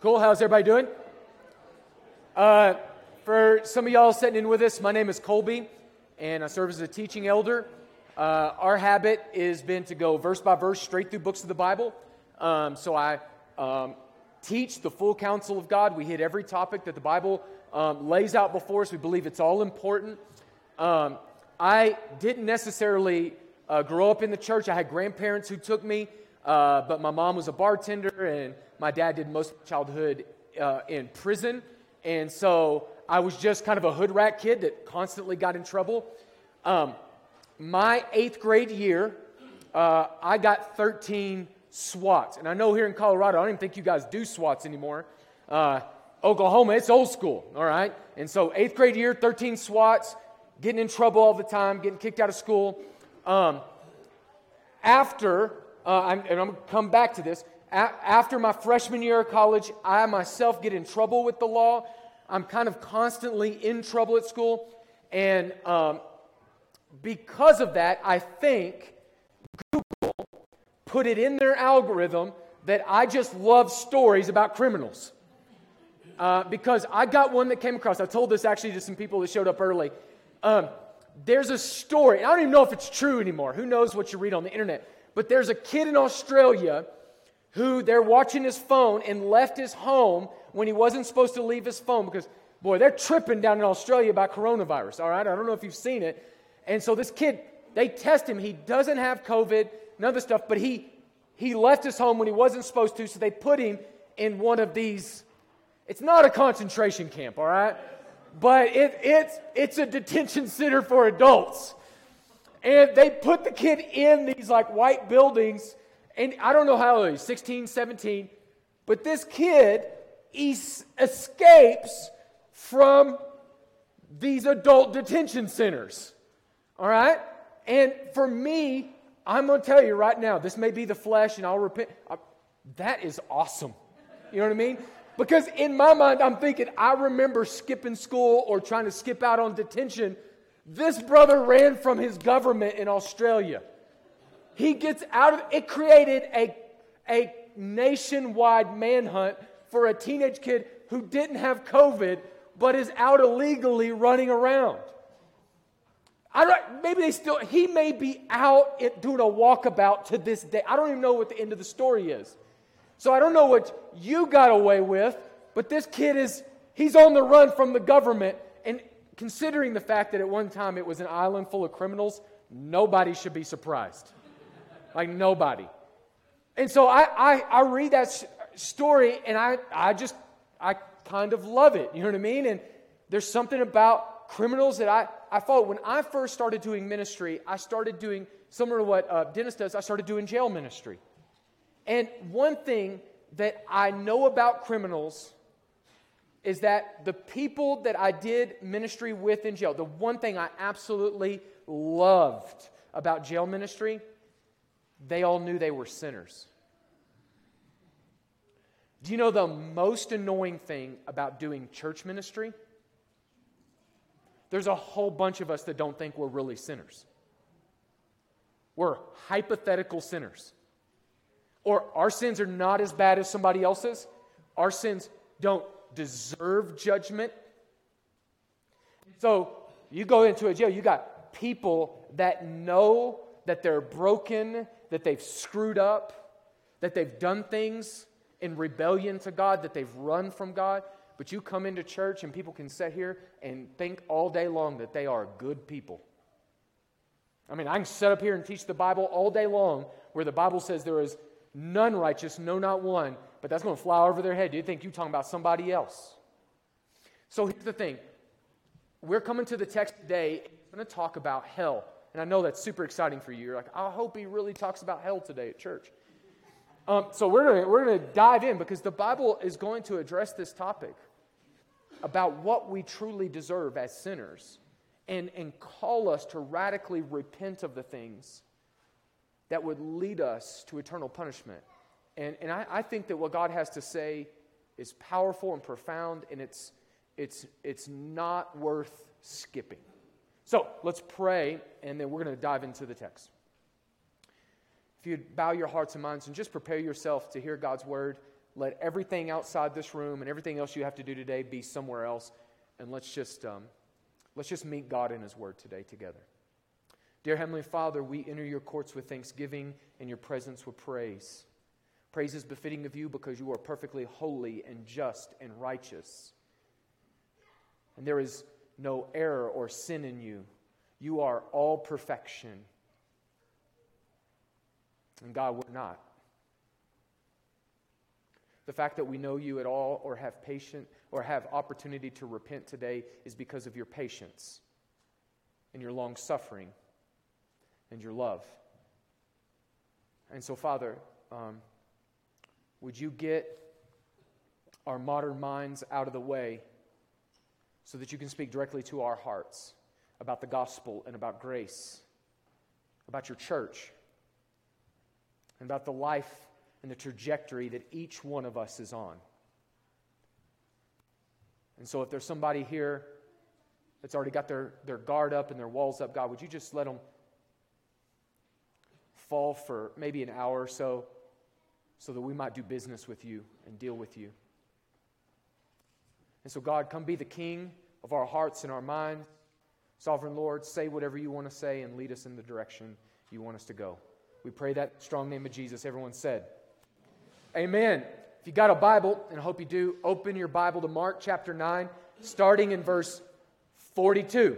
Cool. How's everybody doing? Uh, for some of y'all sitting in with us, my name is Colby, and I serve as a teaching elder. Uh, our habit has been to go verse by verse straight through books of the Bible. Um, so I um, teach the full counsel of God. We hit every topic that the Bible um, lays out before us. We believe it's all important. Um, I didn't necessarily uh, grow up in the church. I had grandparents who took me, uh, but my mom was a bartender, and my dad did most of childhood uh, in prison. And so I was just kind of a hood rat kid that constantly got in trouble. Um, my eighth grade year, uh, I got 13 SWATs. And I know here in Colorado, I don't even think you guys do SWATs anymore. Uh, Oklahoma, it's old school, all right? And so, eighth grade year, 13 SWATs, getting in trouble all the time, getting kicked out of school. Um, after, uh, I'm, and I'm going to come back to this, a- after my freshman year of college, I myself get in trouble with the law. I'm kind of constantly in trouble at school. And um, because of that, I think Google put it in their algorithm that I just love stories about criminals. Uh, because I got one that came across. I told this actually to some people that showed up early. Um, there's a story. I don't even know if it's true anymore. Who knows what you read on the internet? But there's a kid in Australia who they're watching his phone and left his home when he wasn't supposed to leave his phone because, boy, they're tripping down in Australia about coronavirus. All right, I don't know if you've seen it. And so this kid, they test him. He doesn't have COVID, none of the stuff, but he he left his home when he wasn't supposed to, so they put him in one of these it's not a concentration camp, all right? But it, it's, it's a detention center for adults. And they put the kid in these like white buildings. And I don't know how old he's 16, 17. But this kid he escapes from these adult detention centers. All right? And for me, I'm going to tell you right now, this may be the flesh and I'll repent. I, that is awesome. You know what I mean? Because in my mind, I'm thinking, I remember skipping school or trying to skip out on detention. This brother ran from his government in Australia. He gets out of it, created a, a nationwide manhunt for a teenage kid who didn't have COVID but is out illegally running around. I don't, maybe they still, he may be out doing a walkabout to this day. I don't even know what the end of the story is. So I don't know what you got away with, but this kid is, he's on the run from the government. Considering the fact that at one time it was an island full of criminals, nobody should be surprised. Like, nobody. And so I, I, I read that story and I, I just, I kind of love it. You know what I mean? And there's something about criminals that I, I follow. When I first started doing ministry, I started doing, similar to what uh, Dennis does, I started doing jail ministry. And one thing that I know about criminals is that the people that I did ministry with in jail, the one thing I absolutely loved about jail ministry, they all knew they were sinners. Do you know the most annoying thing about doing church ministry? There's a whole bunch of us that don't think we're really sinners. We're hypothetical sinners. Or our sins are not as bad as somebody else's. Our sins don't deserve judgment. So you go into a jail, you got people that know that they're broken, that they've screwed up, that they've done things in rebellion to God, that they've run from God. But you come into church and people can sit here and think all day long that they are good people. I mean, I can sit up here and teach the Bible all day long where the Bible says there is none righteous, no, not one. But that's going to fly over their head. You think you're talking about somebody else? So here's the thing we're coming to the text today. I'm going to talk about hell. And I know that's super exciting for you. You're like, I hope he really talks about hell today at church. Um, so we're going we're going to dive in because the Bible is going to address this topic about what we truly deserve as sinners and, and call us to radically repent of the things that would lead us to eternal punishment. And, and I, I think that what God has to say is powerful and profound, and it's, it's, it's not worth skipping. So let's pray, and then we're going to dive into the text. If you'd bow your hearts and minds and just prepare yourself to hear God's word, let everything outside this room and everything else you have to do today be somewhere else. And let's just, um, let's just meet God in His Word today together. Dear Heavenly Father, we enter your courts with thanksgiving and your presence with praise. Praise is befitting of you because you are perfectly holy and just and righteous. And there is no error or sin in you. You are all perfection. And God, we're not. The fact that we know you at all or have patient or have opportunity to repent today is because of your patience and your long suffering and your love. And so, Father, um, would you get our modern minds out of the way so that you can speak directly to our hearts about the gospel and about grace, about your church, and about the life and the trajectory that each one of us is on. And so, if there's somebody here that's already got their, their guard up and their walls up, God, would you just let them fall for maybe an hour or so so that we might do business with you and deal with you? And so, God, come be the king of our hearts and our minds. Sovereign Lord, say whatever you want to say and lead us in the direction you want us to go. We pray that strong name of Jesus. Everyone said, Amen. If you got a Bible, and I hope you do, open your Bible to Mark chapter 9, starting in verse 42.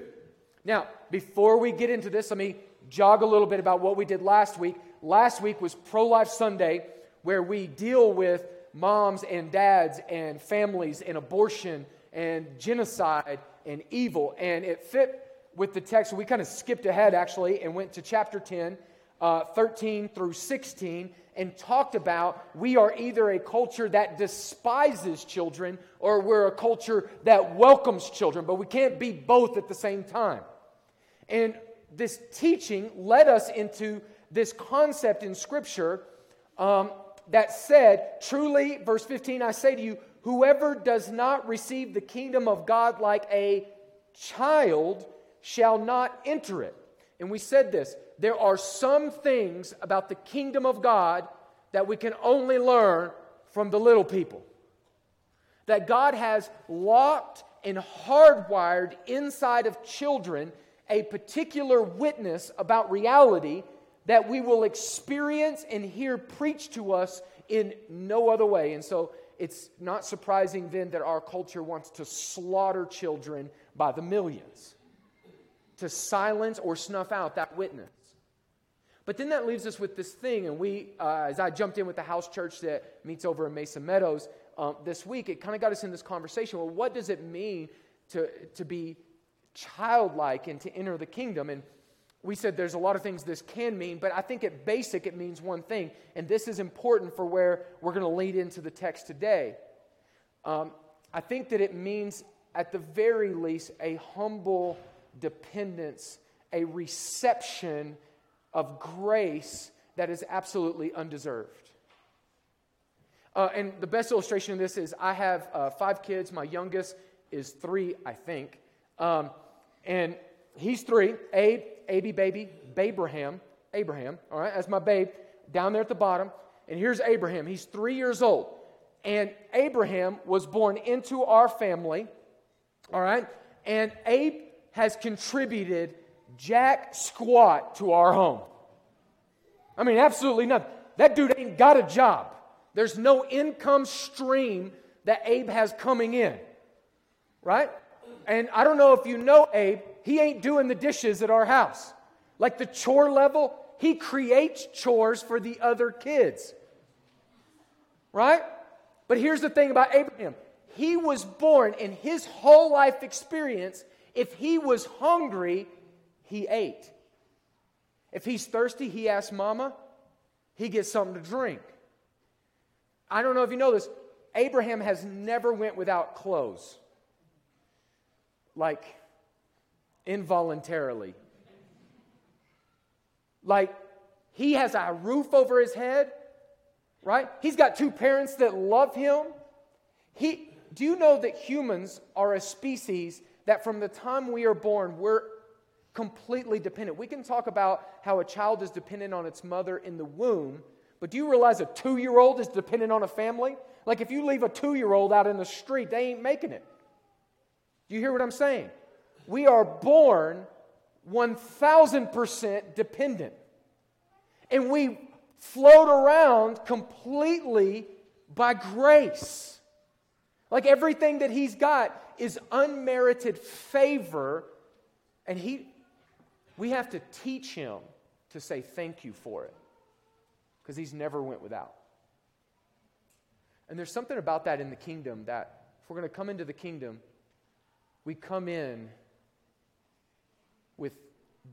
Now, before we get into this, let me jog a little bit about what we did last week. Last week was Pro Life Sunday, where we deal with moms and dads and families and abortion and genocide and evil. And it fit with the text. We kind of skipped ahead, actually, and went to chapter 10, uh, 13 through 16 and talked about we are either a culture that despises children or we're a culture that welcomes children, but we can't be both at the same time. And this teaching led us into this concept in Scripture um, that said, Truly, verse 15, I say to you, whoever does not receive the kingdom of God like a child shall not enter it. And we said this there are some things about the kingdom of God that we can only learn from the little people. That God has locked and hardwired inside of children a particular witness about reality that we will experience and hear preached to us in no other way. And so it's not surprising then that our culture wants to slaughter children by the millions, to silence or snuff out that witness. But then that leaves us with this thing, and we, uh, as I jumped in with the house church that meets over in Mesa Meadows um, this week, it kind of got us in this conversation. Well, what does it mean to, to be childlike and to enter the kingdom? And we said there's a lot of things this can mean, but I think at basic it means one thing, and this is important for where we're going to lead into the text today. Um, I think that it means, at the very least, a humble dependence, a reception of grace that is absolutely undeserved. Uh, and the best illustration of this is I have uh, five kids. My youngest is three, I think. Um, and he's three. Abe, Abe baby, Abraham, Abraham, all right, that's my babe down there at the bottom. And here's Abraham. He's three years old. And Abraham was born into our family, all right? And Abe has contributed jack squat to our home. I mean, absolutely nothing. That dude ain't got a job. There's no income stream that Abe has coming in, right? And I don't know if you know Abe, he ain't doing the dishes at our house. Like the chore level, he creates chores for the other kids, right? But here's the thing about Abraham he was born in his whole life experience, if he was hungry, he ate. If he's thirsty, he asks mama, he gets something to drink. I don't know if you know this, Abraham has never went without clothes. Like involuntarily. Like he has a roof over his head, right? He's got two parents that love him. He do you know that humans are a species that from the time we are born, we're completely dependent. We can talk about how a child is dependent on its mother in the womb, But do you realize a two year old is dependent on a family? Like if you leave a two year old out in the street, they ain't making it. Do you hear what I'm saying? We are born 1000% dependent. And we float around completely by grace. Like everything that he's got is unmerited favor, and he, we have to teach him to say thank you for it because he's never went without. And there's something about that in the kingdom that if we're going to come into the kingdom, we come in with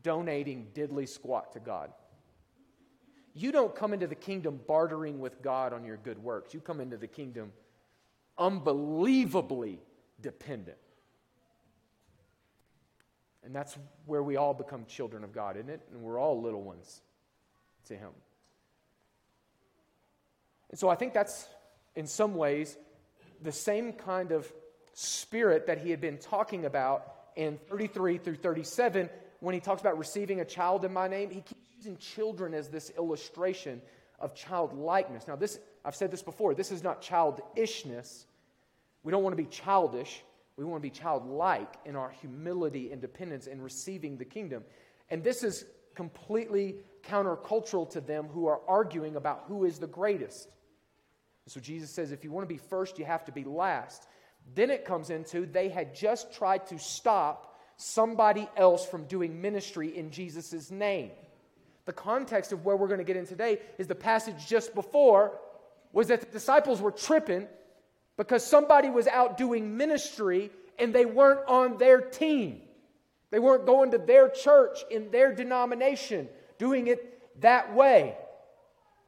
donating diddly squat to God. You don't come into the kingdom bartering with God on your good works. You come into the kingdom unbelievably dependent. And that's where we all become children of God, isn't it? And we're all little ones to Him. And so I think that's, in some ways, the same kind of spirit that he had been talking about in 33 through 37 when he talks about receiving a child in my name. He keeps using children as this illustration of childlikeness. Now, this, I've said this before, this is not childishness. We don't want to be childish. We want to be childlike in our humility and dependence in receiving the kingdom. And this is completely countercultural to them who are arguing about who is the greatest. So Jesus says, if you want to be first, you have to be last. Then it comes into they had just tried to stop somebody else from doing ministry in Jesus' name. The context of where we're going to get in today is the passage just before was that the disciples were tripping because somebody was out doing ministry and they weren't on their team. They weren't going to their church in their denomination, doing it that way.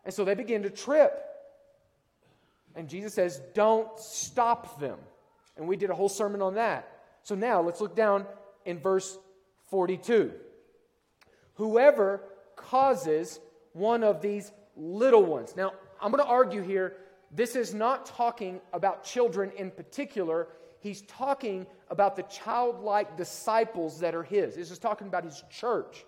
And so they begin to trip. And Jesus says, Don't stop them. And we did a whole sermon on that. So now let's look down in verse 42. Whoever causes one of these little ones. Now, I'm going to argue here, this is not talking about children in particular. He's talking about the childlike disciples that are his. This is talking about his church.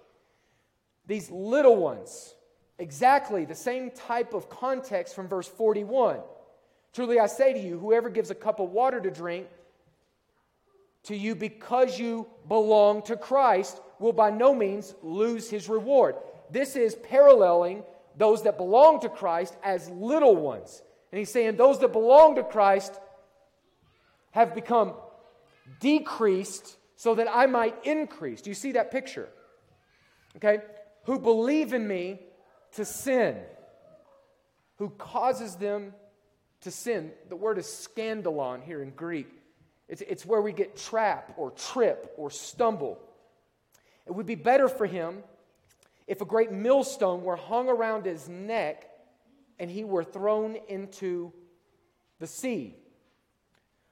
These little ones, exactly the same type of context from verse 41. Truly I say to you, whoever gives a cup of water to drink to you because you belong to Christ will by no means lose his reward. This is paralleling those that belong to Christ as little ones. And he's saying those that belong to Christ have become decreased so that I might increase. Do you see that picture? Okay? Who believe in me to sin, who causes them to sin. The word is scandalon here in Greek. It's, it's where we get trap or trip or stumble. It would be better for him if a great millstone were hung around his neck and he were thrown into the sea.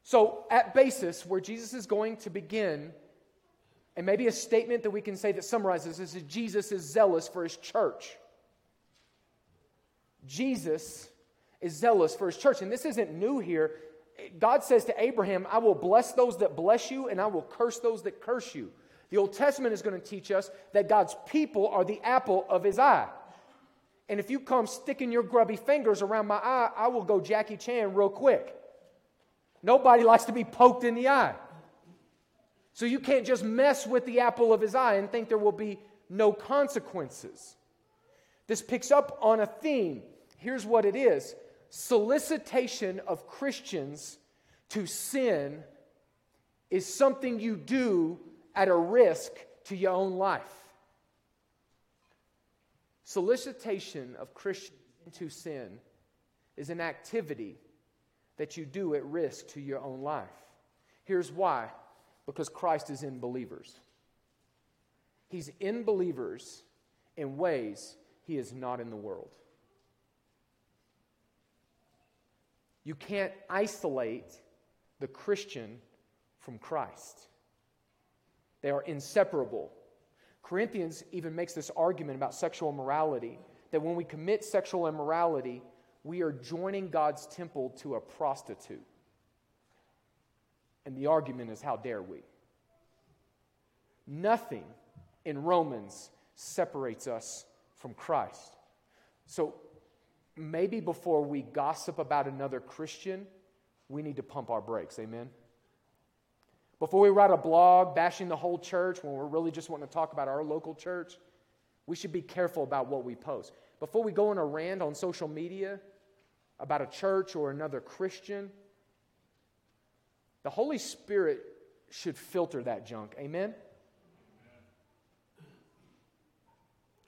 So, at basis, where Jesus is going to begin, and maybe a statement that we can say that summarizes this is Jesus is zealous for his church. Jesus is zealous for his church. And this isn't new here. God says to Abraham, I will bless those that bless you, and I will curse those that curse you. The Old Testament is going to teach us that God's people are the apple of his eye. And if you come sticking your grubby fingers around my eye, I will go Jackie Chan real quick. Nobody likes to be poked in the eye. So you can't just mess with the apple of his eye and think there will be no consequences. This picks up on a theme. Here's what it is solicitation of Christians to sin is something you do at a risk to your own life. Solicitation of Christians into sin is an activity that you do at risk to your own life. Here's why because Christ is in believers. He's in believers in ways he is not in the world. You can't isolate the Christian from Christ. They are inseparable. Corinthians even makes this argument about sexual immorality that when we commit sexual immorality, we are joining God's temple to a prostitute. And the argument is how dare we? Nothing in Romans separates us from Christ. So maybe before we gossip about another Christian, we need to pump our brakes. Amen? Before we write a blog bashing the whole church when we're really just wanting to talk about our local church, we should be careful about what we post. Before we go on a rant on social media about a church or another Christian, the Holy Spirit should filter that junk. Amen?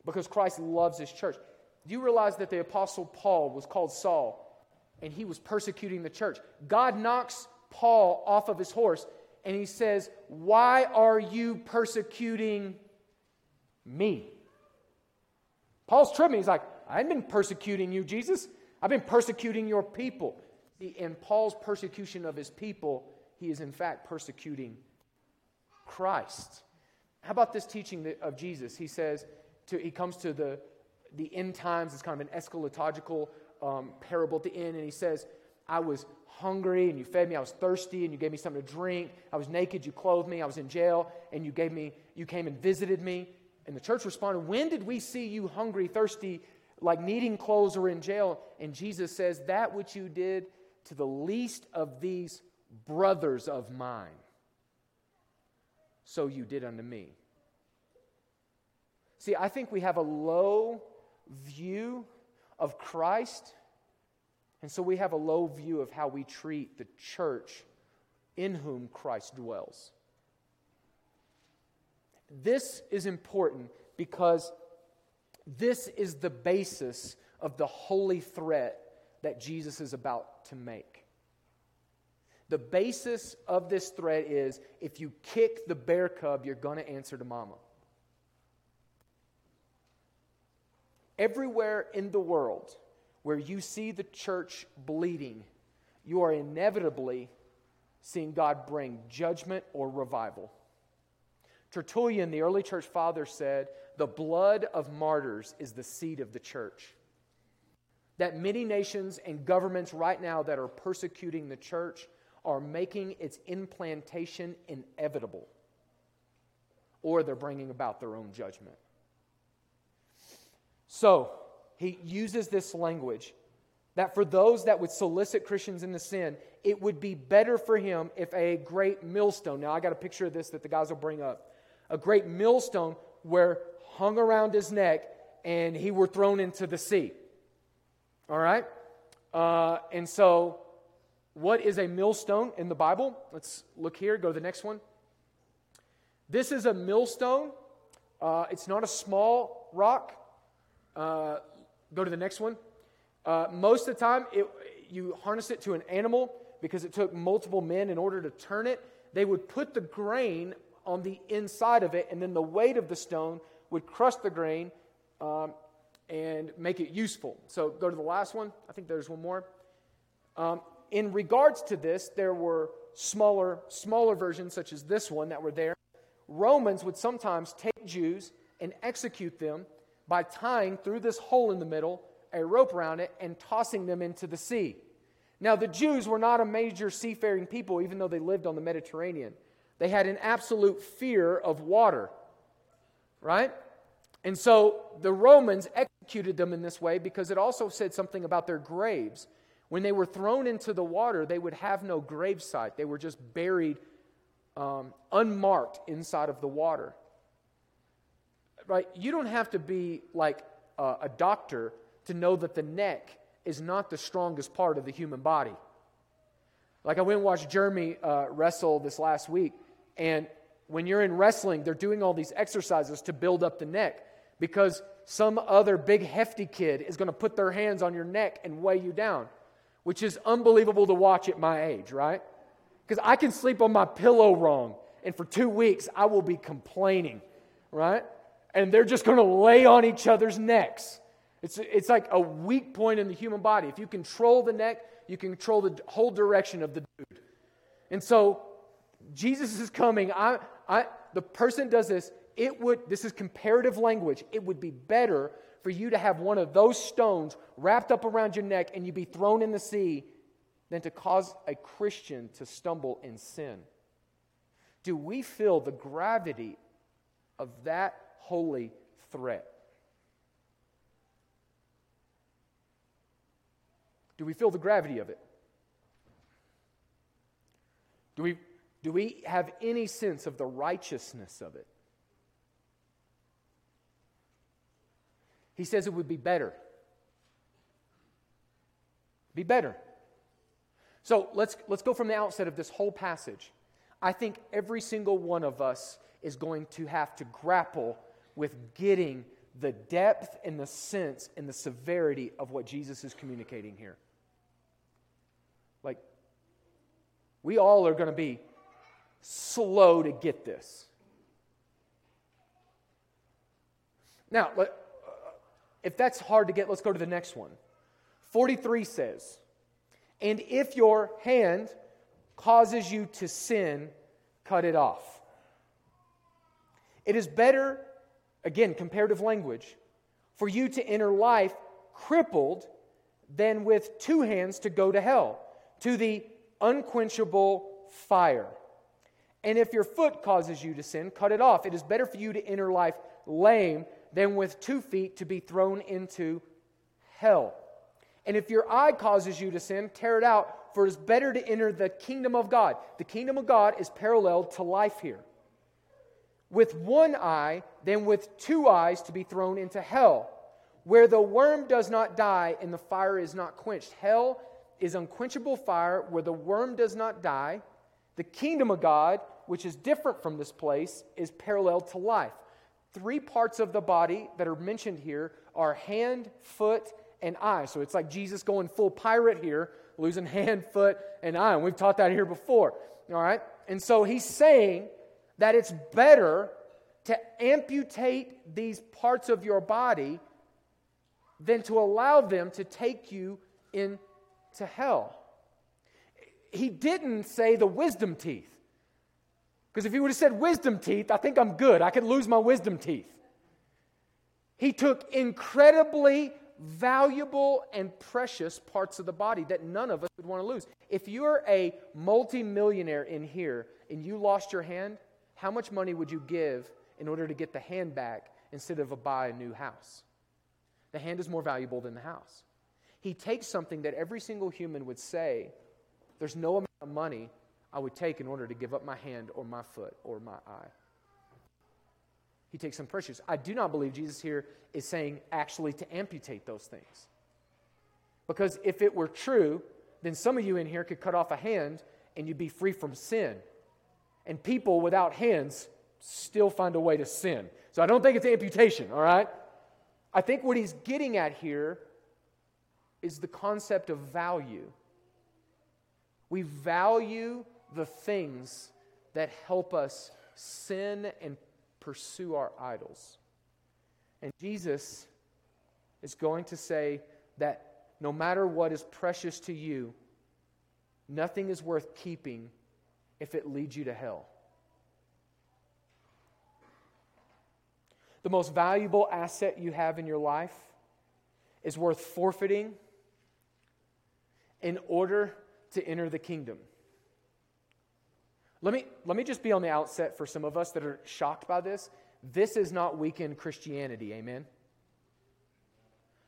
Because Christ loves his church. Do you realize that the Apostle Paul was called Saul and he was persecuting the church? God knocks Paul off of his horse and he says, Why are you persecuting me? Paul's tripping. He's like, I haven't been persecuting you, Jesus. I've been persecuting your people. See, in Paul's persecution of his people, he is in fact persecuting Christ. How about this teaching of Jesus? He says, to, he comes to the, the end times. It's kind of an eschatological um, parable at the end, and he says, I was hungry and you fed me. I was thirsty and you gave me something to drink. I was naked, you clothed me. I was in jail and you gave me, you came and visited me. And the church responded, When did we see you hungry, thirsty, like needing clothes or in jail? And Jesus says, That which you did to the least of these brothers of mine, so you did unto me. See, I think we have a low view of Christ, and so we have a low view of how we treat the church in whom Christ dwells. This is important because this is the basis of the holy threat that Jesus is about to make. The basis of this threat is if you kick the bear cub, you're going to answer to mama. Everywhere in the world where you see the church bleeding, you are inevitably seeing God bring judgment or revival. Tertullian, the early church father, said, The blood of martyrs is the seed of the church. That many nations and governments right now that are persecuting the church are making its implantation inevitable, or they're bringing about their own judgment. So, he uses this language that for those that would solicit Christians into sin, it would be better for him if a great millstone, now I got a picture of this that the guys will bring up, a great millstone were hung around his neck and he were thrown into the sea. All right? Uh, and so, what is a millstone in the Bible? Let's look here, go to the next one. This is a millstone. Uh, it's not a small rock. Uh, go to the next one. Uh, most of the time, it, you harness it to an animal because it took multiple men in order to turn it. They would put the grain on the inside of it, and then the weight of the stone would crush the grain um, and make it useful. So go to the last one. I think there's one more. Um, in regards to this, there were smaller, smaller versions, such as this one, that were there. Romans would sometimes take Jews and execute them by tying through this hole in the middle a rope around it and tossing them into the sea. Now, the Jews were not a major seafaring people, even though they lived on the Mediterranean. They had an absolute fear of water, right? And so the Romans executed them in this way because it also said something about their graves. When they were thrown into the water, they would have no gravesite, they were just buried um, unmarked inside of the water right? You don't have to be like uh, a doctor to know that the neck is not the strongest part of the human body. Like I went and watched Jeremy uh, wrestle this last week, and when you're in wrestling, they're doing all these exercises to build up the neck because some other big hefty kid is going to put their hands on your neck and weigh you down, which is unbelievable to watch at my age, right? Because I can sleep on my pillow wrong, and for two weeks I will be complaining, right? And they're just going to lay on each other's necks. It's, it's like a weak point in the human body. If you control the neck, you can control the whole direction of the dude. And so Jesus is coming. I, I, the person does this. It would, this is comparative language. It would be better for you to have one of those stones wrapped up around your neck and you be thrown in the sea than to cause a Christian to stumble in sin. Do we feel the gravity of that? Holy threat. Do we feel the gravity of it? Do we, do we have any sense of the righteousness of it? He says it would be better. Be better. So let's, let's go from the outset of this whole passage. I think every single one of us is going to have to grapple with getting the depth and the sense and the severity of what Jesus is communicating here. Like, we all are going to be slow to get this. Now, uh, if that's hard to get, let's go to the next one. 43 says, And if your hand causes you to sin, cut it off. It is better, again, comparative language, for you to enter life crippled than with two hands to go to hell, to the unquenchable fire. And if your foot causes you to sin, cut it off. It is better for you to enter life lame than with two feet to be thrown into hell. And if your eye causes you to sin, tear it out, for it is better to enter the kingdom of God. The kingdom of God is parallel to life here. With one eye than with two eyes to be thrown into hell, where the worm does not die and the fire is not quenched. Hell is unquenchable fire where the worm does not die. The kingdom of God, which is different from this place, is parallel to life. Three parts of the body that are mentioned here are hand, foot, and eye. So it's like Jesus going full pirate here, losing hand, foot, and eye. And we've taught that here before. All right? And so he's saying that it's better to amputate these parts of your body than to allow them to take you into hell. He didn't say the wisdom teeth. Because if he would have said wisdom teeth, I think I'm good. I could lose my wisdom teeth. He took incredibly valuable and precious parts of the body that none of us would want to lose. If you're a multimillionaire in here and you lost your hand, how much money would you give in order to get the hand back instead of a buy a new house? The hand is more valuable than the house. He takes something that every single human would say, there's no amount of money I would take in order to give up my hand or my foot or my eye. He takes some precious. I do not believe Jesus here is saying actually to amputate those things. Because if it were true, then some of you in here could cut off a hand and you'd be free from sin. And people without hands still find a way to sin. So I don't think it's amputation, all right? I think what he's getting at here is the concept of value. We value the things that help us sin and pursue our idols. And Jesus is going to say that no matter what is precious to you, nothing is worth keeping if it leads you to hell. The most valuable asset you have in your life is worth forfeiting in order to enter the kingdom. Let me, let me just be on the outset for some of us that are shocked by this. This is not weekend Christianity, amen?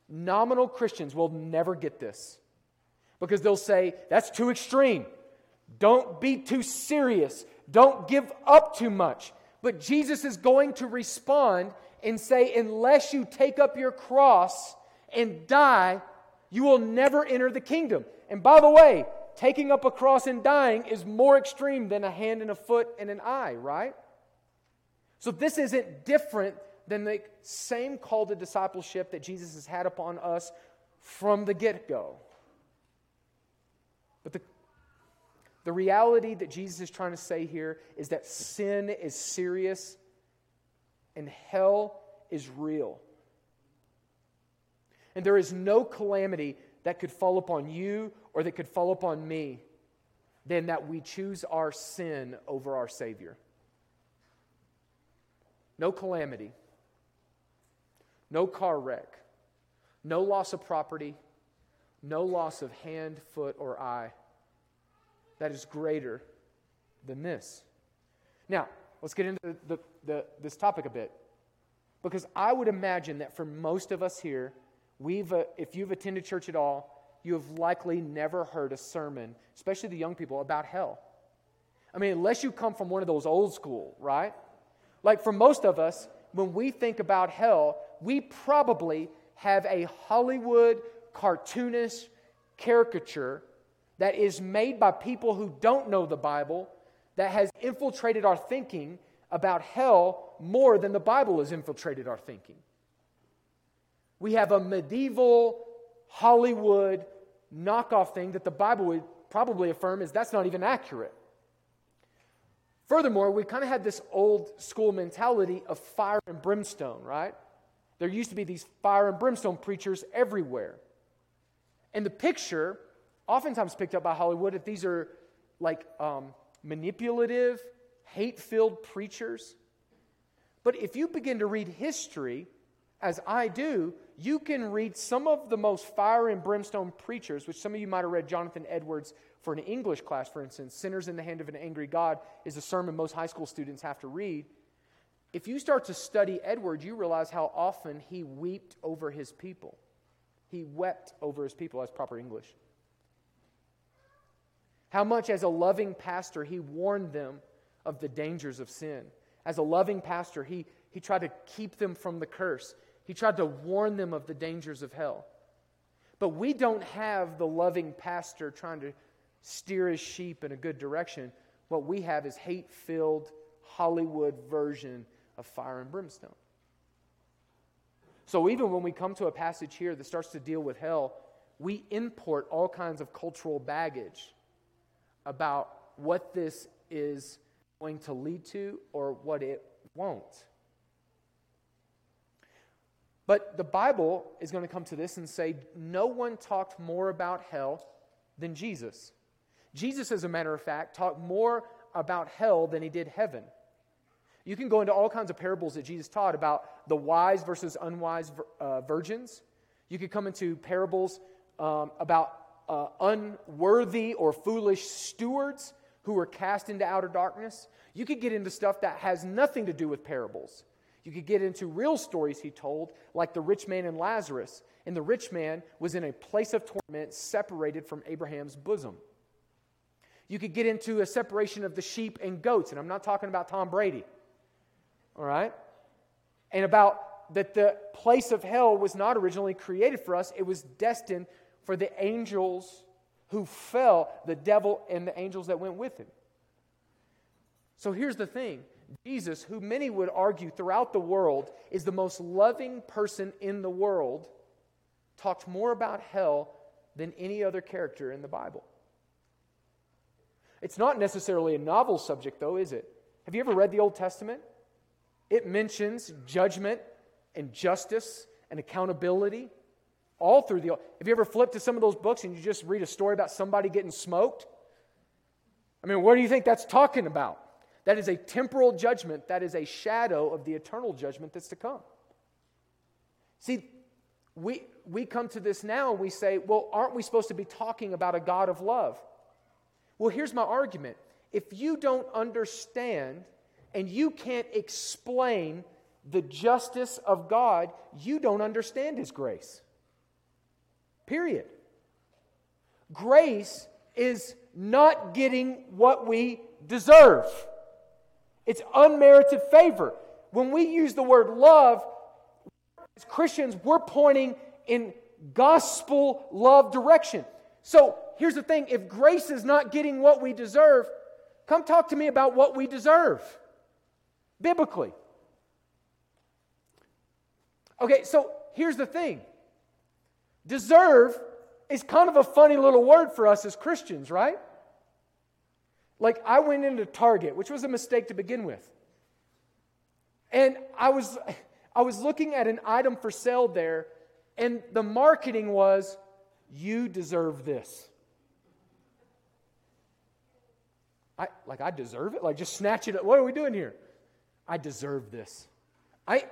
Nominal Christians will never get this because they'll say, that's too extreme. Don't be too serious. Don't give up too much. But Jesus is going to respond and say, unless you take up your cross and die, you will never enter the kingdom. And by the way, taking up a cross and dying is more extreme than a hand and a foot and an eye, right? So this isn't different than the same call to discipleship that Jesus has had upon us from the get go. But the, the reality that Jesus is trying to say here is that sin is serious and hell is real. And there is no calamity that could fall upon you or that could fall upon me than that we choose our sin over our Savior. No calamity, no car wreck, no loss of property, no loss of hand, foot, or eye that is greater than this. Now, let's get into the, the, the, this topic a bit. Because I would imagine that for most of us here, we've, uh, if you've attended church at all, you have likely never heard a sermon, especially the young people, about hell. I mean, unless you come from one of those old school, right? Like for most of us, when we think about hell, we probably have a Hollywood cartoonist caricature that is made by people who don't know the Bible that has infiltrated our thinking about hell more than the Bible has infiltrated our thinking. We have a medieval Hollywood knockoff thing that the Bible would probably affirm is that's not even accurate. Furthermore, we kind of had this old school mentality of fire and brimstone, right? There used to be these fire and brimstone preachers everywhere. And the picture, oftentimes picked up by Hollywood, if these are like um, manipulative, hate filled preachers. But if you begin to read history, as I do, you can read some of the most fire and brimstone preachers, which some of you might have read Jonathan Edwards for an English class, for instance. Sinners in the Hand of an Angry God is a sermon most high school students have to read. If you start to study Edwards, you realize how often he wept over his people. He wept over his people, that's proper English. How much, as a loving pastor, he warned them of the dangers of sin. As a loving pastor, he, he tried to keep them from the curse. He tried to warn them of the dangers of hell. But we don't have the loving pastor trying to steer his sheep in a good direction. What we have is hate filled Hollywood version of fire and brimstone. So even when we come to a passage here that starts to deal with hell, we import all kinds of cultural baggage about what this is going to lead to or what it won't. But the Bible is going to come to this and say no one talked more about hell than Jesus. Jesus, as a matter of fact, talked more about hell than he did heaven. You can go into all kinds of parables that Jesus taught about the wise versus unwise uh, virgins. You could come into parables um, about uh, unworthy or foolish stewards who were cast into outer darkness. You could get into stuff that has nothing to do with parables. You could get into real stories he told, like the rich man and Lazarus. And the rich man was in a place of torment separated from Abraham's bosom. You could get into a separation of the sheep and goats, and I'm not talking about Tom Brady. All right? And about that the place of hell was not originally created for us, it was destined for the angels who fell, the devil and the angels that went with him. So here's the thing Jesus, who many would argue throughout the world is the most loving person in the world, talked more about hell than any other character in the Bible. It's not necessarily a novel subject, though, is it? Have you ever read the Old Testament? It mentions judgment and justice and accountability all through the. Have you ever flipped to some of those books and you just read a story about somebody getting smoked? I mean, what do you think that's talking about? That is a temporal judgment, that is a shadow of the eternal judgment that's to come. See, we, we come to this now and we say, well, aren't we supposed to be talking about a God of love? Well, here's my argument. If you don't understand and you can't explain the justice of God, you don't understand His grace. Period. Grace is not getting what we deserve. It's unmerited favor. When we use the word love, as Christians, we're pointing in gospel love direction. So here's the thing if grace is not getting what we deserve, come talk to me about what we deserve biblically. Okay, so here's the thing deserve is kind of a funny little word for us as Christians, right? Like, I went into Target, which was a mistake to begin with. And I was, I was looking at an item for sale there, and the marketing was, You deserve this. I, like, I deserve it? Like, just snatch it up. What are we doing here? I deserve this. I,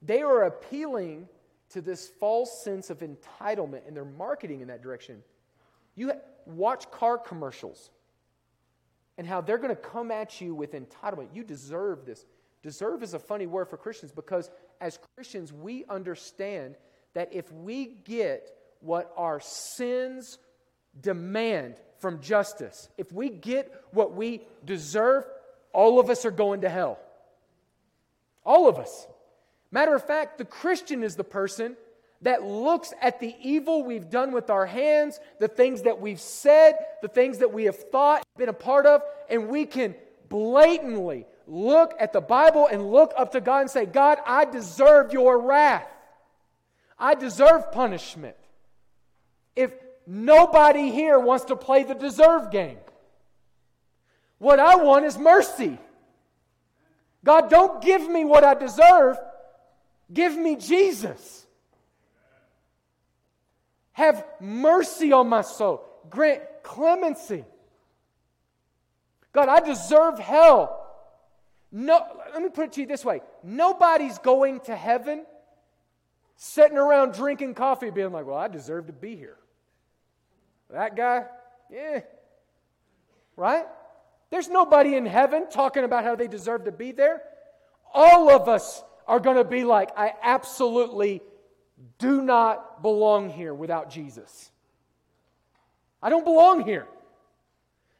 they are appealing to this false sense of entitlement, and they're marketing in that direction. You watch car commercials and how they're going to come at you with entitlement. You deserve this. Deserve is a funny word for Christians because as Christians, we understand that if we get what our sins demand from justice, if we get what we deserve, all of us are going to hell. All of us. Matter of fact, the Christian is the person that looks at the evil we've done with our hands, the things that we've said, the things that we have thought, been a part of, and we can blatantly look at the Bible and look up to God and say, God, I deserve your wrath. I deserve punishment. If nobody here wants to play the deserve game, what I want is mercy. God, don't give me what I deserve, give me Jesus. Have mercy on my soul. Grant clemency. God, I deserve hell. No, let me put it to you this way nobody's going to heaven sitting around drinking coffee, being like, well, I deserve to be here. That guy, yeah. Right? There's nobody in heaven talking about how they deserve to be there. All of us are going to be like, I absolutely do not belong here without Jesus. I don't belong here.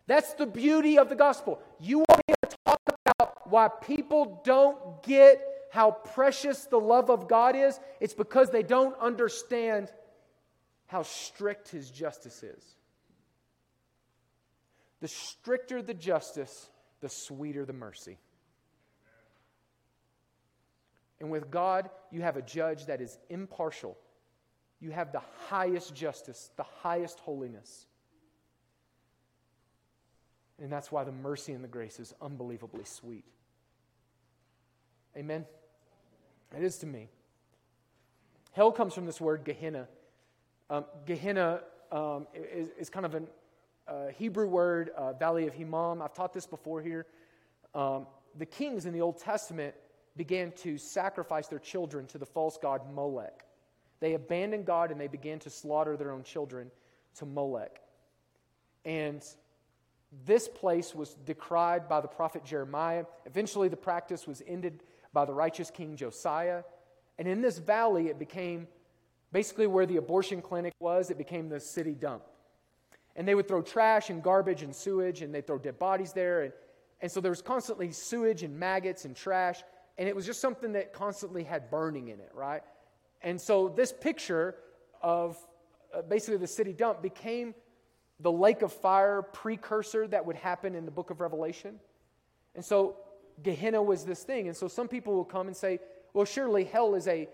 That's the beauty of the gospel. You want me to talk about why people don't get how precious the love of God is? It's because they don't understand how strict his justice is. The stricter the justice, the sweeter the mercy. And with God, you have a judge that is impartial. You have the highest justice, the highest holiness. And that's why the mercy and the grace is unbelievably sweet. Amen? It is to me. Hell comes from this word Gehenna. Um, Gehenna um, is, is, kind of a uh, Hebrew word, uh, Valley of Hinnom. I've taught this before here. Um, the kings in the Old Testament began to sacrifice their children to the false god Molech. They abandoned God and they began to slaughter their own children to Molech. And this place was decried by the prophet Jeremiah. Eventually, the practice was ended by the righteous king Josiah. And in this valley, it became basically where the abortion clinic was, it became the city dump. And they would throw trash and garbage and sewage, and they'd throw dead bodies there. And, and so there was constantly sewage and maggots and trash and it was just something that constantly had burning in it, right? And so this picture of uh, basically the city dump became the lake of fire precursor that would happen in the book of Revelation. And so Gehenna was this thing. And so some people will come and say, well, surely hell is a,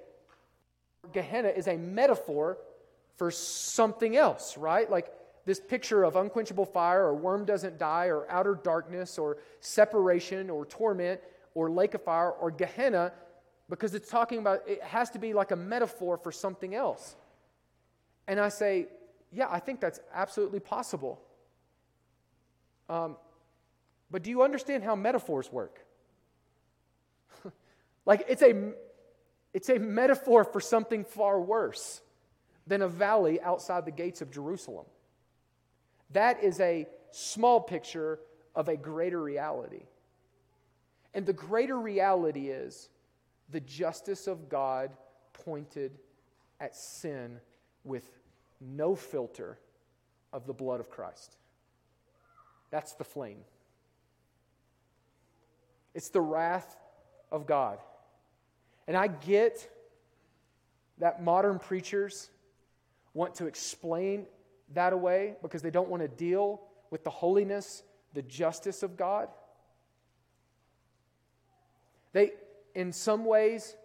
Gehenna is a metaphor for something else, right? Like this picture of unquenchable fire or worm doesn't die or outer darkness or separation or torment or lake of fire or Gehenna because it's talking about, it has to be like a metaphor for something else. And I say, yeah, I think that's absolutely possible. Um, but do you understand how metaphors work? like it's a, it's a metaphor for something far worse than a valley outside the gates of Jerusalem. That is a small picture of a greater reality. And the greater reality is the justice of God pointed at sin with no filter of the blood of Christ. That's the flame. It's the wrath of God. And I get that modern preachers want to explain that away because they don't want to deal with the holiness, the justice of God. They, in some ways,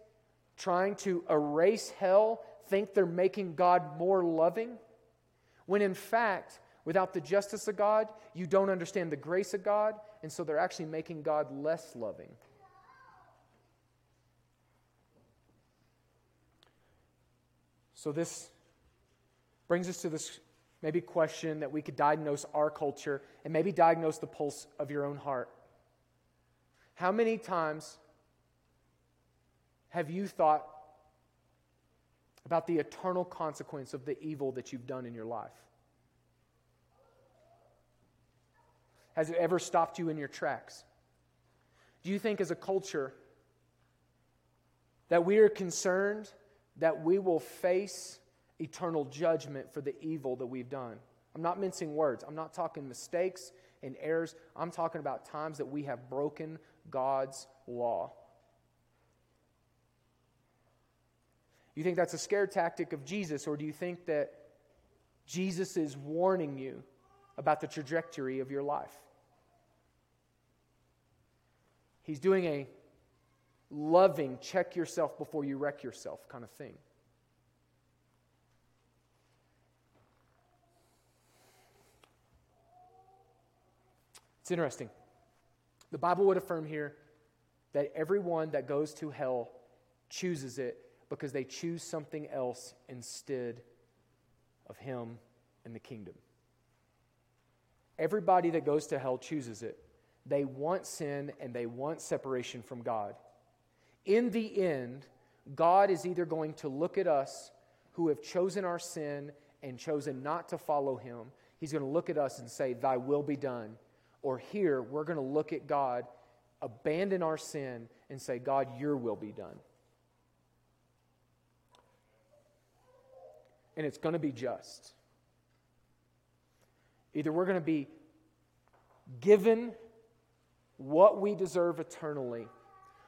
trying to erase hell, think they're making God more loving, when in fact, without the justice of God, you don't understand the grace of God, and so they're actually making God less loving. So, this brings us to this maybe question that we could diagnose our culture and maybe diagnose the pulse of your own heart. How many times have you thought about the eternal consequence of the evil that you've done in your life? Has it ever stopped you in your tracks? Do you think, as a culture, that we are concerned that we will face eternal judgment for the evil that we've done. I'm not mincing words. I'm not talking mistakes and errors. I'm talking about times that we have broken God's law. You think that's a scare tactic of Jesus, or do you think that Jesus is warning you about the trajectory of your life? He's doing a loving, check yourself before you wreck yourself kind of thing. It's interesting. The Bible would affirm here that everyone that goes to hell chooses it because they choose something else instead of Him and the kingdom. Everybody that goes to hell chooses it. They want sin and they want separation from God. In the end, God is either going to look at us who have chosen our sin and chosen not to follow Him. He's going to look at us and say, Thy will be done or here, we're going to look at God, abandon our sin, and say, God, your will be done. And it's going to be just. Either we're going to be given what we deserve eternally,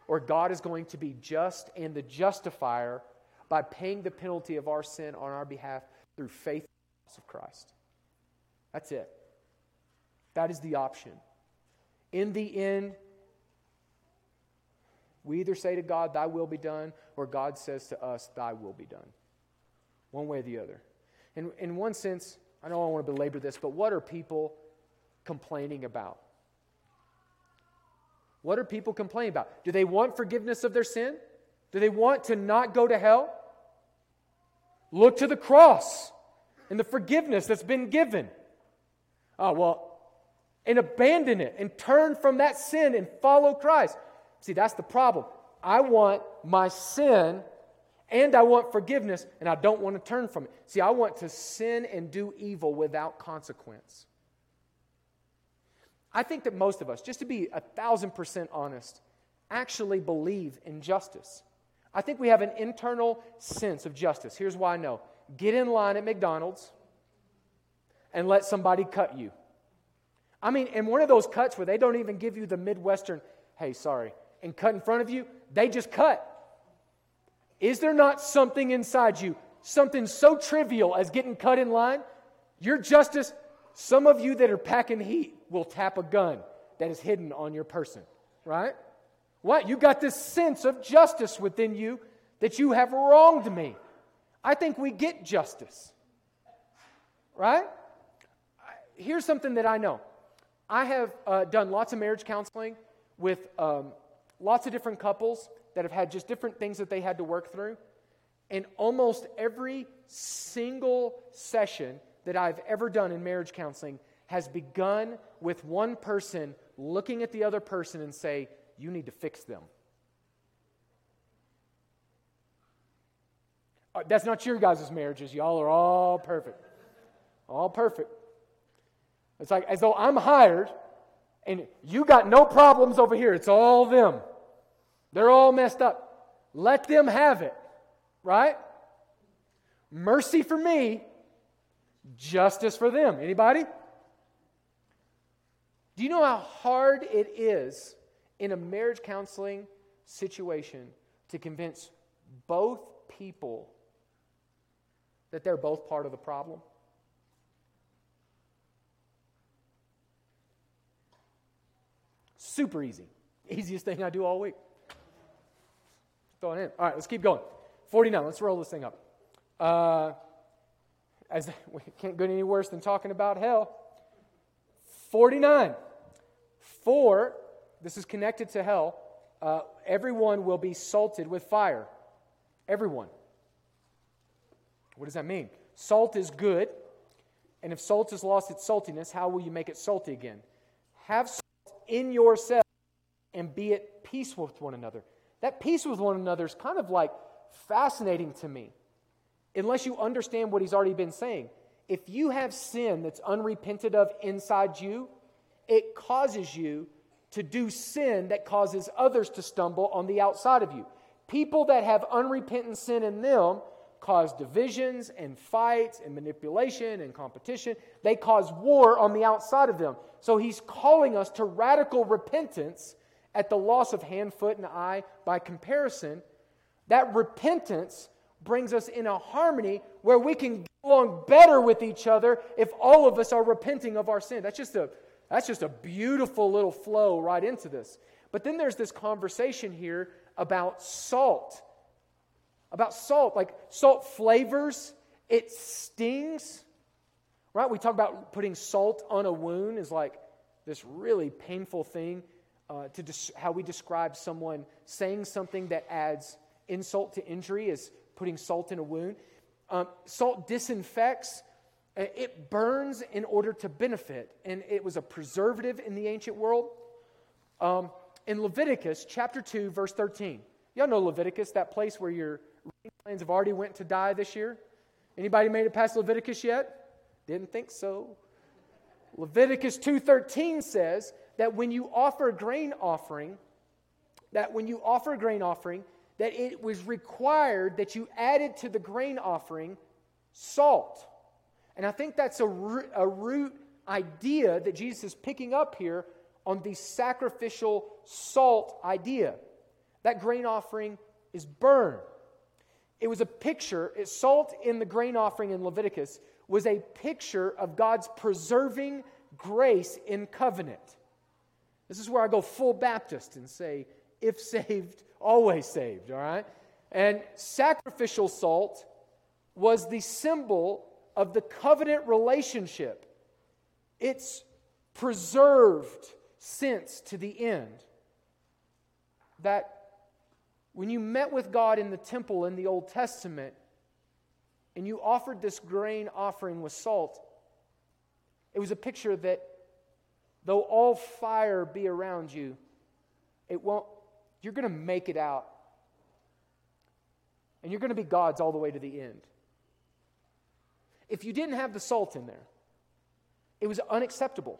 or God is going to be just and the justifier by paying the penalty of our sin on our behalf through faith of Christ. That's it. That is the option. In the end, we either say to God, Thy will be done, or God says to us, Thy will be done. One way or the other. And in one sense, I don't want to belabor this, but what are people complaining about? What are people complaining about? Do they want forgiveness of their sin? Do they want to not go to hell? Look to the cross and the forgiveness that's been given. Oh, well, and abandon it and turn from that sin and follow Christ. See, that's the problem. I want my sin and I want forgiveness and I don't want to turn from it. See, I want to sin and do evil without consequence. I think that most of us, just to be a thousand percent honest, actually believe in justice. I think we have an internal sense of justice. Here's why I know get in line at McDonald's and let somebody cut you. I mean, in one of those cuts where they don't even give you the Midwestern, hey, sorry, and cut in front of you, they just cut. Is there not something inside you, something so trivial as getting cut in line? Your justice, some of you that are packing heat will tap a gun that is hidden on your person, right? What? You got this sense of justice within you that you have wronged me. I think we get justice, right? Here's something that I know I have uh, done lots of marriage counseling with um, lots of different couples that have had just different things that they had to work through. And almost every single session that I've ever done in marriage counseling has begun with one person looking at the other person and say, You need to fix them. Uh, that's not your guys' marriages. Y'all are all perfect. All perfect. It's like as though I'm hired and you got no problems over here. It's all them. They're all messed up. Let them have it. Right? Mercy for me, justice for them. Anybody? Do you know how hard it is in a marriage counseling situation to convince both people that they're both part of the problem? Super easy. Easiest thing I do all week. Throw it in. All right, let's keep going. 49. Let's roll this thing up. Uh, as we can't go any worse than talking about hell. 49. For, this is connected to hell, uh, everyone will be salted with fire. Everyone. What does that mean? Salt is good, and if salt has lost its saltiness, how will you make it salty again? Have salt in yourself and be at peace with one another. That peace with one another is kind of like fascinating to me, unless you understand what he's already been saying. If you have sin that's unrepented of inside you, it causes you to do sin that causes others to stumble on the outside of you. People that have unrepentant sin in them cause divisions and fights and manipulation and competition. They cause war on the outside of them. So he's calling us to radical repentance at the loss of hand, foot, and eye by comparison. That repentance brings us in a harmony where we can get along better with each other if all of us are repenting of our sin. That's just a, that's just a beautiful little flow right into this. But then there's this conversation here about salt. About salt, like salt flavors, it stings. Right? We talk about putting salt on a wound is like this really painful thing uh, to des- how we describe someone saying something that adds insult to injury is putting salt in a wound. Um, salt disinfects, uh, it burns in order to benefit, and it was a preservative in the ancient world. Um, in Leviticus chapter 2, verse 13, y'all know Leviticus, that place where your plans have already went to die this year. Anybody made it past Leviticus yet? Didn't think so. Leviticus 2:13 says that when you offer a grain offering, that when you offer grain offering, that it was required that you added to the grain offering salt. And I think that's a a root idea that Jesus is picking up here on the sacrificial salt idea. That grain offering is burned. It was a picture, salt in the grain offering in Leviticus was a picture of God's preserving grace in covenant. This is where I go full Baptist and say, if saved, always saved, all right? And sacrificial salt was the symbol of the covenant relationship. It's preserved since to the end. That when you met with God in the temple in the Old Testament, and you offered this grain offering with salt, it was a picture that though all fire be around you, it won't, you're going to make it out. And you're going to be God's all the way to the end. If you didn't have the salt in there, it was unacceptable.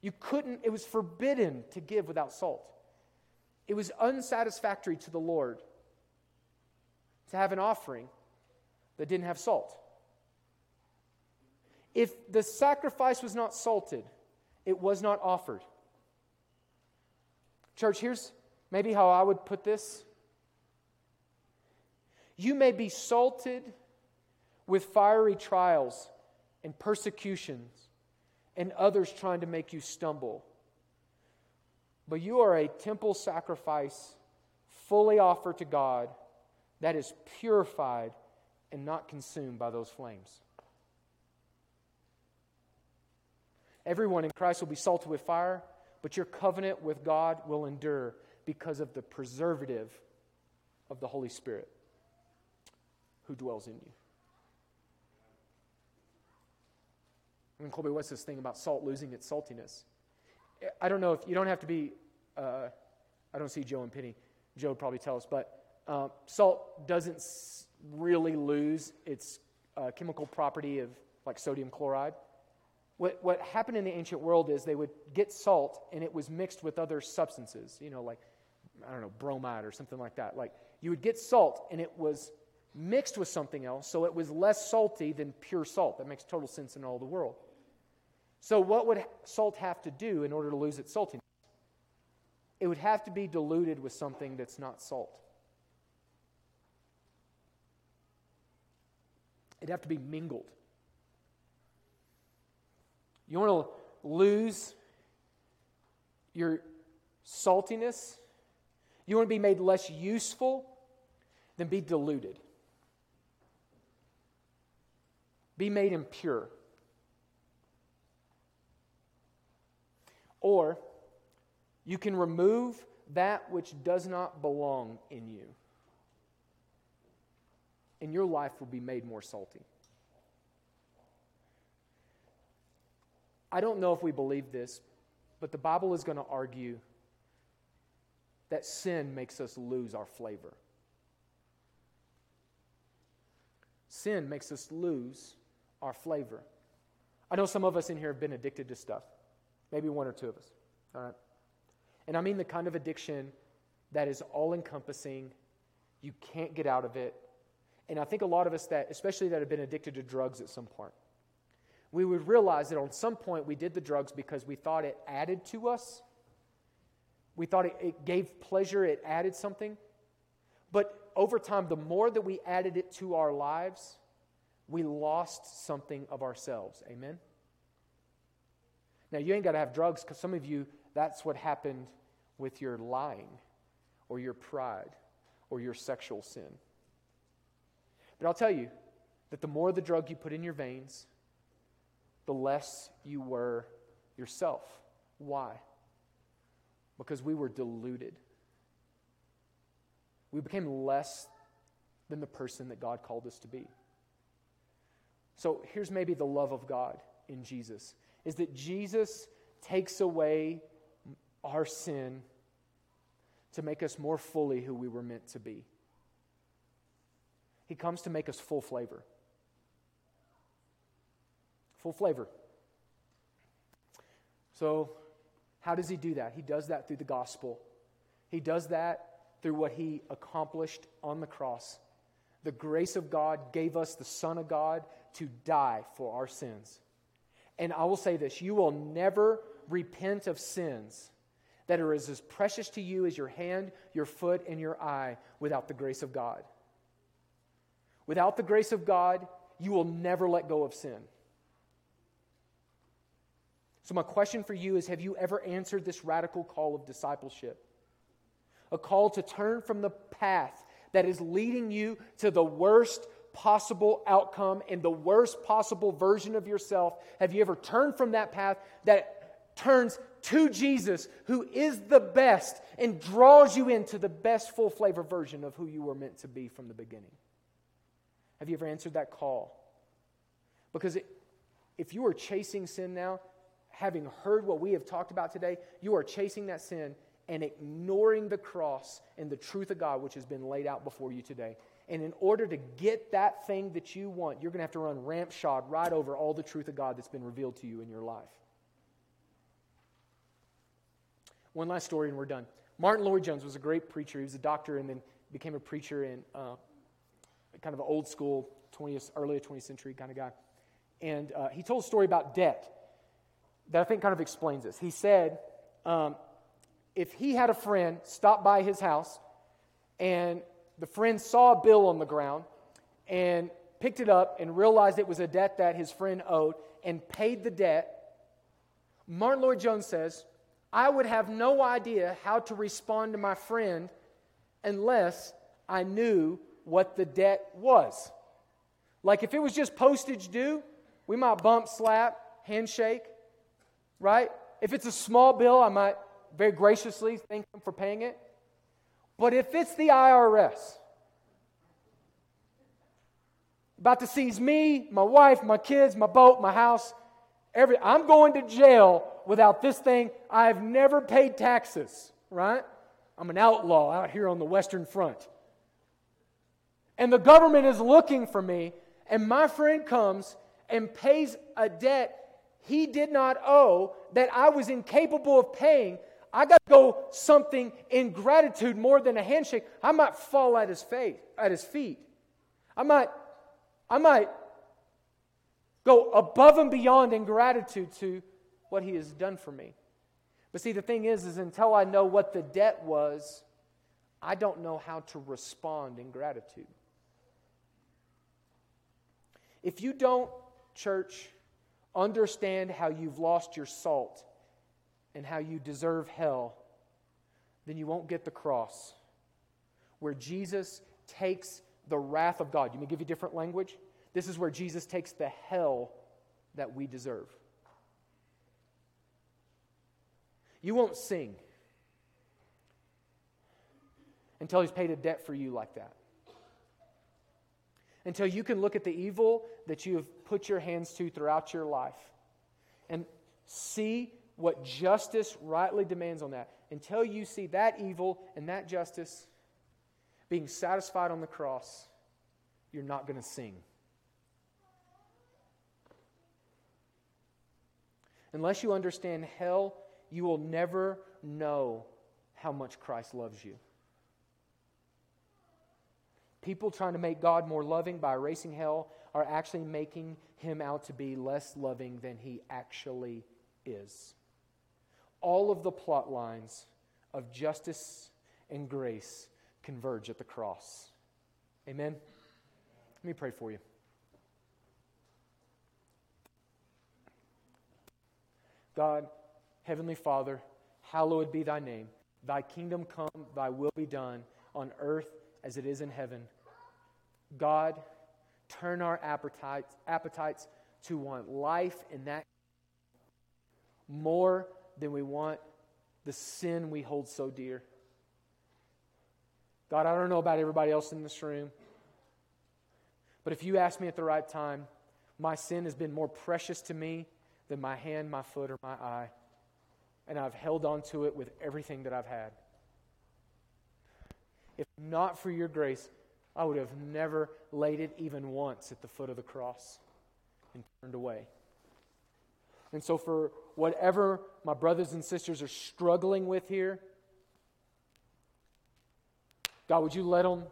You couldn't, it was forbidden to give without salt. It was unsatisfactory to the Lord to have an offering that didn't have salt. If the sacrifice was not salted, it was not offered. Church, here's maybe how I would put this. You may be salted with fiery trials and persecutions and others trying to make you stumble. But you are a temple sacrifice fully offered to God that is purified and not consumed by those flames. Everyone in Christ will be salted with fire, but your covenant with God will endure because of the preservative of the Holy Spirit who dwells in you. And Colby, what's this thing about salt losing its saltiness? I don't know if you don't have to be. Uh, I don't see Joe and Penny. Joe would probably tell us, but uh, salt doesn't really lose its uh, chemical property of like sodium chloride. What, what happened in the ancient world is they would get salt and it was mixed with other substances, you know, like, I don't know, bromide or something like that. Like, you would get salt and it was mixed with something else, so it was less salty than pure salt. That makes total sense in all the world. So, what would salt have to do in order to lose its saltiness? It would have to be diluted with something that's not salt. It'd have to be mingled. You want to lose your saltiness? You want to be made less useful? Then be diluted. Be made impure. Or you can remove that which does not belong in you and your life will be made more salty. I don't know if we believe this, but the Bible is going to argue that sin makes us lose our flavor. Sin makes us lose our flavor. I know some of us in here have been addicted to stuff, maybe one or two of us. All right? And I mean the kind of addiction that is all encompassing, you can't get out of it, And I think a lot of us that, especially that have been addicted to drugs at some point, we would realize that on some point we did the drugs because we thought it added to us. We thought it, it gave pleasure, it added something. But over time, the more that we added it to our lives, we lost something of ourselves. Amen? Now, you ain't got to have drugs because some of you, that's what happened with your lying or your pride or your sexual sin. But I'll tell you that the more the drug you put in your veins, the less you were yourself. Why? Because we were deluded. We became less than the person that God called us to be. So here's maybe the love of God in Jesus is that Jesus takes away our sin to make us more fully who we were meant to be. He comes to make us full flavor. Full flavor. So, how does he do that? He does that through the gospel. He does that through what he accomplished on the cross. The grace of God gave us the Son of God to die for our sins. And I will say this you will never repent of sins that are as, as precious to you as your hand, your foot, and your eye without the grace of God. Without the grace of God, you will never let go of sin. So, my question for you is Have you ever answered this radical call of discipleship? A call to turn from the path that is leading you to the worst possible outcome and the worst possible version of yourself. Have you ever turned from that path that turns to Jesus, who is the best, and draws you into the best full flavor version of who you were meant to be from the beginning? Have you ever answered that call? Because it, if you are chasing sin now, having heard what we have talked about today, you are chasing that sin and ignoring the cross and the truth of God, which has been laid out before you today. And in order to get that thing that you want, you're going to have to run rampshod right over all the truth of God that's been revealed to you in your life. One last story and we're done. Martyn Lloyd-Jones was a great preacher. He was a doctor and then became a preacher in uh, kind of an old school 20th, early 20th century kind of guy. And uh, he told a story about debt that I think kind of explains this. He said um, if he had a friend stop by his house and the friend saw a bill on the ground and picked it up and realized it was a debt that his friend owed and paid the debt, Martyn Lloyd-Jones says, I would have no idea how to respond to my friend unless I knew what the debt was. Like if it was just postage due, we might bump, slap, handshake, right? If it's a small bill, I might very graciously thank them for paying it. But if it's the IRS about to seize me, my wife, my kids, my boat, my house, every I'm going to jail without this thing. I've never paid taxes, right? I'm an outlaw out here on the Western Front. And the government is looking for me, and my friend comes and pays a debt he did not owe that I was incapable of paying I got to go something in gratitude more than a handshake. I might fall at his feet, at his feet. I might, I might go above and beyond in gratitude to what he has done for me. But see, the thing is, is until I know what the debt was, I don't know how to respond in gratitude. If you don't, church, understand how you've lost your salt, and how you deserve hell, then you won't get the cross, where Jesus takes the wrath of God. You may give you different language. This is where Jesus takes the hell that we deserve. You won't sing until he's paid a debt for you like that. Until you can look at the evil that you have put your hands to throughout your life and see what justice rightly demands on that. Until you see that evil and that justice being satisfied on the cross, you're not going to sing. Unless you understand hell, you will never know how much Christ loves you. People trying to make God more loving by erasing hell are actually making him out to be less loving than he actually is. All of the plot lines of justice and grace converge at the cross. Amen? Let me pray for you. God, Heavenly Father, hallowed be thy name. Thy kingdom come, thy will be done on earth as it is in heaven. God, turn our appetites, appetites to want life in that more than we want the sin we hold so dear. God, I don't know about everybody else in this room, but if you ask me at the right time, my sin has been more precious to me than my hand, my foot, or my eye. And I've held on to it with everything that I've had. If not for your grace, I would have never laid it even once at the foot of the cross and turned away. And so, for whatever my brothers and sisters are struggling with here, God, would you let them,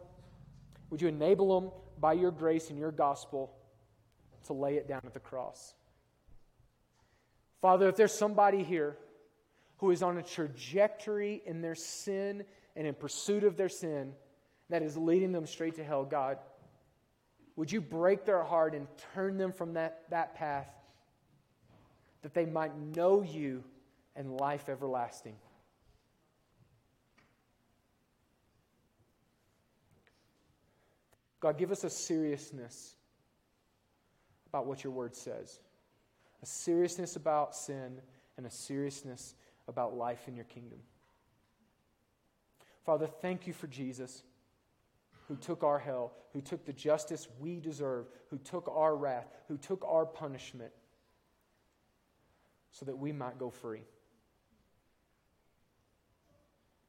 would you enable them by your grace and your gospel to lay it down at the cross? Father, if there's somebody here who is on a trajectory in their sin and in pursuit of their sin that is leading them straight to hell, God, would you break their heart and turn them from that, that path that they might know you and life everlasting? God, give us a seriousness about what your word says, a seriousness about sin, and a seriousness about life in your kingdom. Father, thank you for Jesus, who took our hell, who took the justice we deserve, who took our wrath, who took our punishment, so that we might go free.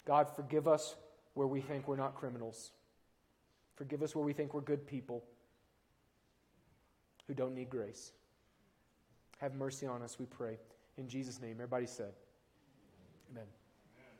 God, forgive us where we think we're not criminals. Forgive us where we think we're good people who don't need grace. Have mercy on us, we pray. In Jesus' name, everybody said.